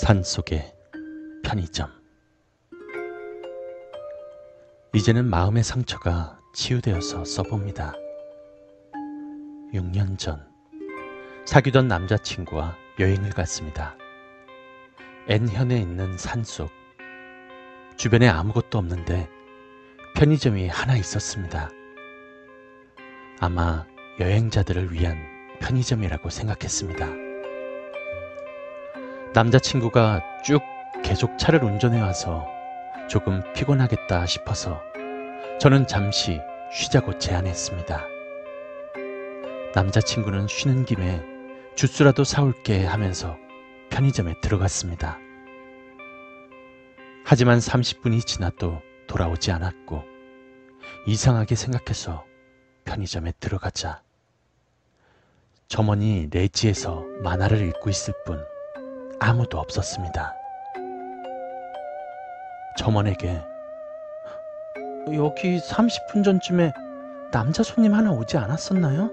산속의 편의점. 이제는 마음의 상처가 치유되어서 써봅니다. 6년 전, 사귀던 남자친구와 여행을 갔습니다. N현에 있는 산속. 주변에 아무것도 없는데 편의점이 하나 있었습니다. 아마 여행자들을 위한 편의점이라고 생각했습니다. 남자친구가 쭉 계속 차를 운전해 와서 조금 피곤하겠다 싶어서 저는 잠시 쉬자고 제안했습니다. 남자친구는 쉬는 김에 주스라도 사올게 하면서 편의점에 들어갔습니다. 하지만 30분이 지나도 돌아오지 않았고 이상하게 생각해서 편의점에 들어가자 점원이 레지에서 만화를 읽고 있을 뿐 아무도 없었습니다. 점원에게 여기 30분 전쯤에 남자 손님 하나 오지 않았었나요?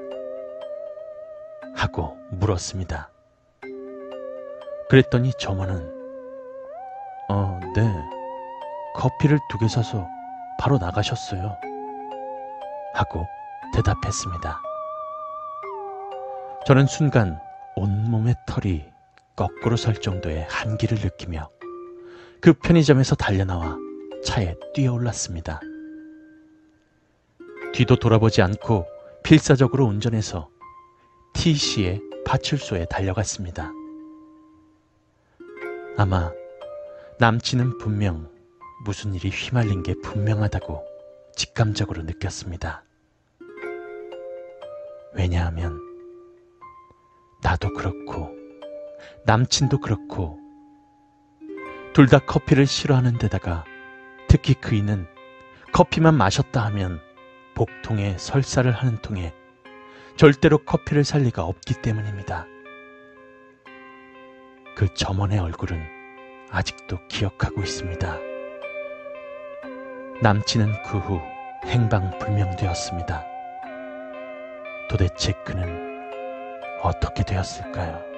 하고 물었습니다. 그랬더니 점원은 어, 네. 커피를 두 개 사서 바로 나가셨어요. 하고 대답했습니다. 저는 순간 온몸의 털이 거꾸로 설 정도의 한기를 느끼며 그 편의점에서 달려나와 차에 뛰어올랐습니다. 뒤도 돌아보지 않고 필사적으로 운전해서 T씨의 파출소에 달려갔습니다. 아마 남친은 분명 무슨 일이 휘말린 게 분명하다고 직감적으로 느꼈습니다. 왜냐하면 나도 그렇고 남친도 그렇고 둘 다 커피를 싫어하는 데다가 특히 그이는 커피만 마셨다 하면 복통에 설사를 하는 통에 절대로 커피를 살 리가 없기 때문입니다. 그 점원의 얼굴은 아직도 기억하고 있습니다. 남친은 그 후 행방불명되었습니다. 도대체 그는 어떻게 되었을까요?